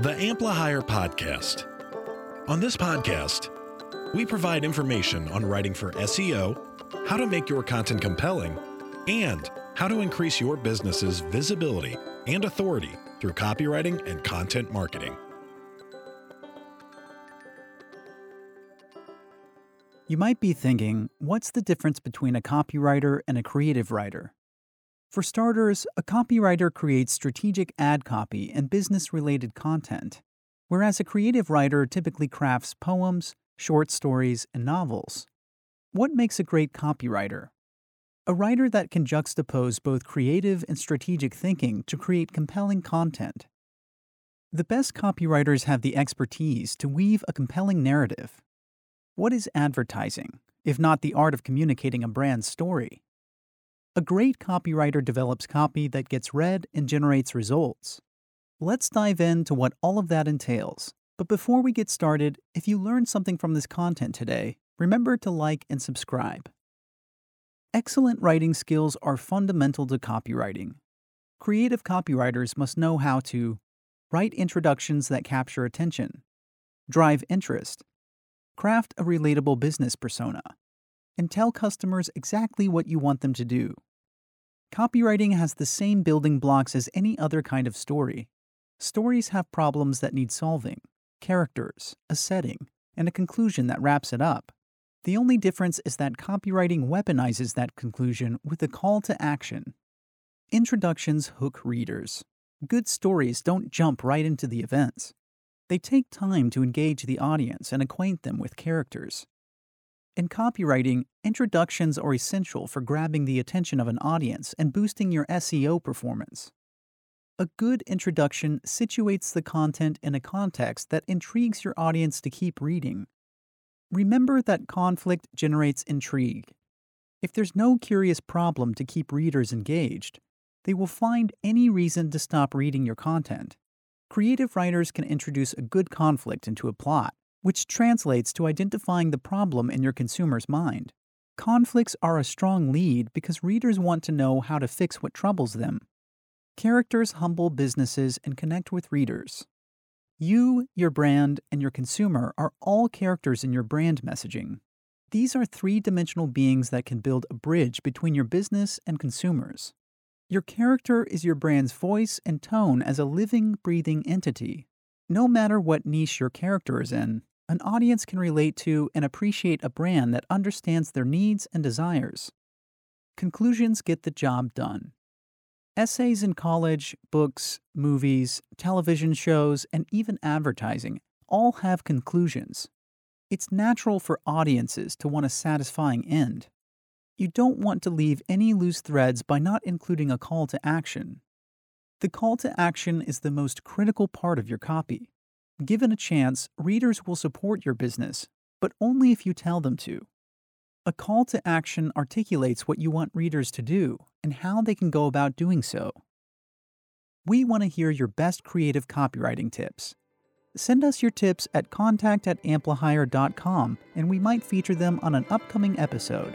The Amplihire Podcast. On this podcast, we provide information on writing for SEO, how to make your content compelling, and how to increase your business's visibility and authority through copywriting and content marketing. You might be thinking, what's the difference between a copywriter and a creative writer? For starters, a copywriter creates strategic ad copy and business related content, whereas a creative writer typically crafts poems, short stories, and novels. What makes a great copywriter? A writer that can juxtapose both creative and strategic thinking to create compelling content. The best copywriters have the expertise to weave a compelling narrative. What is advertising, if not the art of communicating a brand's story? A great copywriter develops copy that gets read and generates results. Let's dive into what all of that entails. But before we get started, if you learned something from this content today, remember to like and subscribe. Excellent writing skills are fundamental to copywriting. Creative copywriters must know how to write introductions that capture attention, drive interest, craft a relatable business persona, and tell customers exactly what you want them to do. Copywriting has the same building blocks as any other kind of story. Stories have problems that need solving, characters, a setting, and a conclusion that wraps it up. The only difference is that copywriting weaponizes that conclusion with a call to action. Introductions hook readers. Good stories don't jump right into the events. They take time to engage the audience and acquaint them with characters. In copywriting, introductions are essential for grabbing the attention of an audience and boosting your SEO performance. A good introduction situates the content in a context that intrigues your audience to keep reading. Remember that conflict generates intrigue. If there's no curious problem to keep readers engaged, they will find any reason to stop reading your content. Creative writers can introduce a good conflict into a plot, which translates to identifying the problem in your consumer's mind. Conflicts are a strong lead because readers want to know how to fix what troubles them. Characters humble businesses and connect with readers. You, your brand, and your consumer are all characters in your brand messaging. These are three dimensional beings that can build a bridge between your business and consumers. Your character is your brand's voice and tone as a living, breathing entity. No matter what niche your character is in, an audience can relate to and appreciate a brand that understands their needs and desires. Conclusions get the job done. Essays in college, books, movies, television shows, and even advertising all have conclusions. It's natural for audiences to want a satisfying end. You don't want to leave any loose threads by not including a call to action. The call to action is the most critical part of your copy. Given a chance, readers will support your business, but only if you tell them to. A call to action articulates what you want readers to do and how they can go about doing so. We want to hear your best creative copywriting tips. Send us your tips at contact at and we might feature them on an upcoming episode.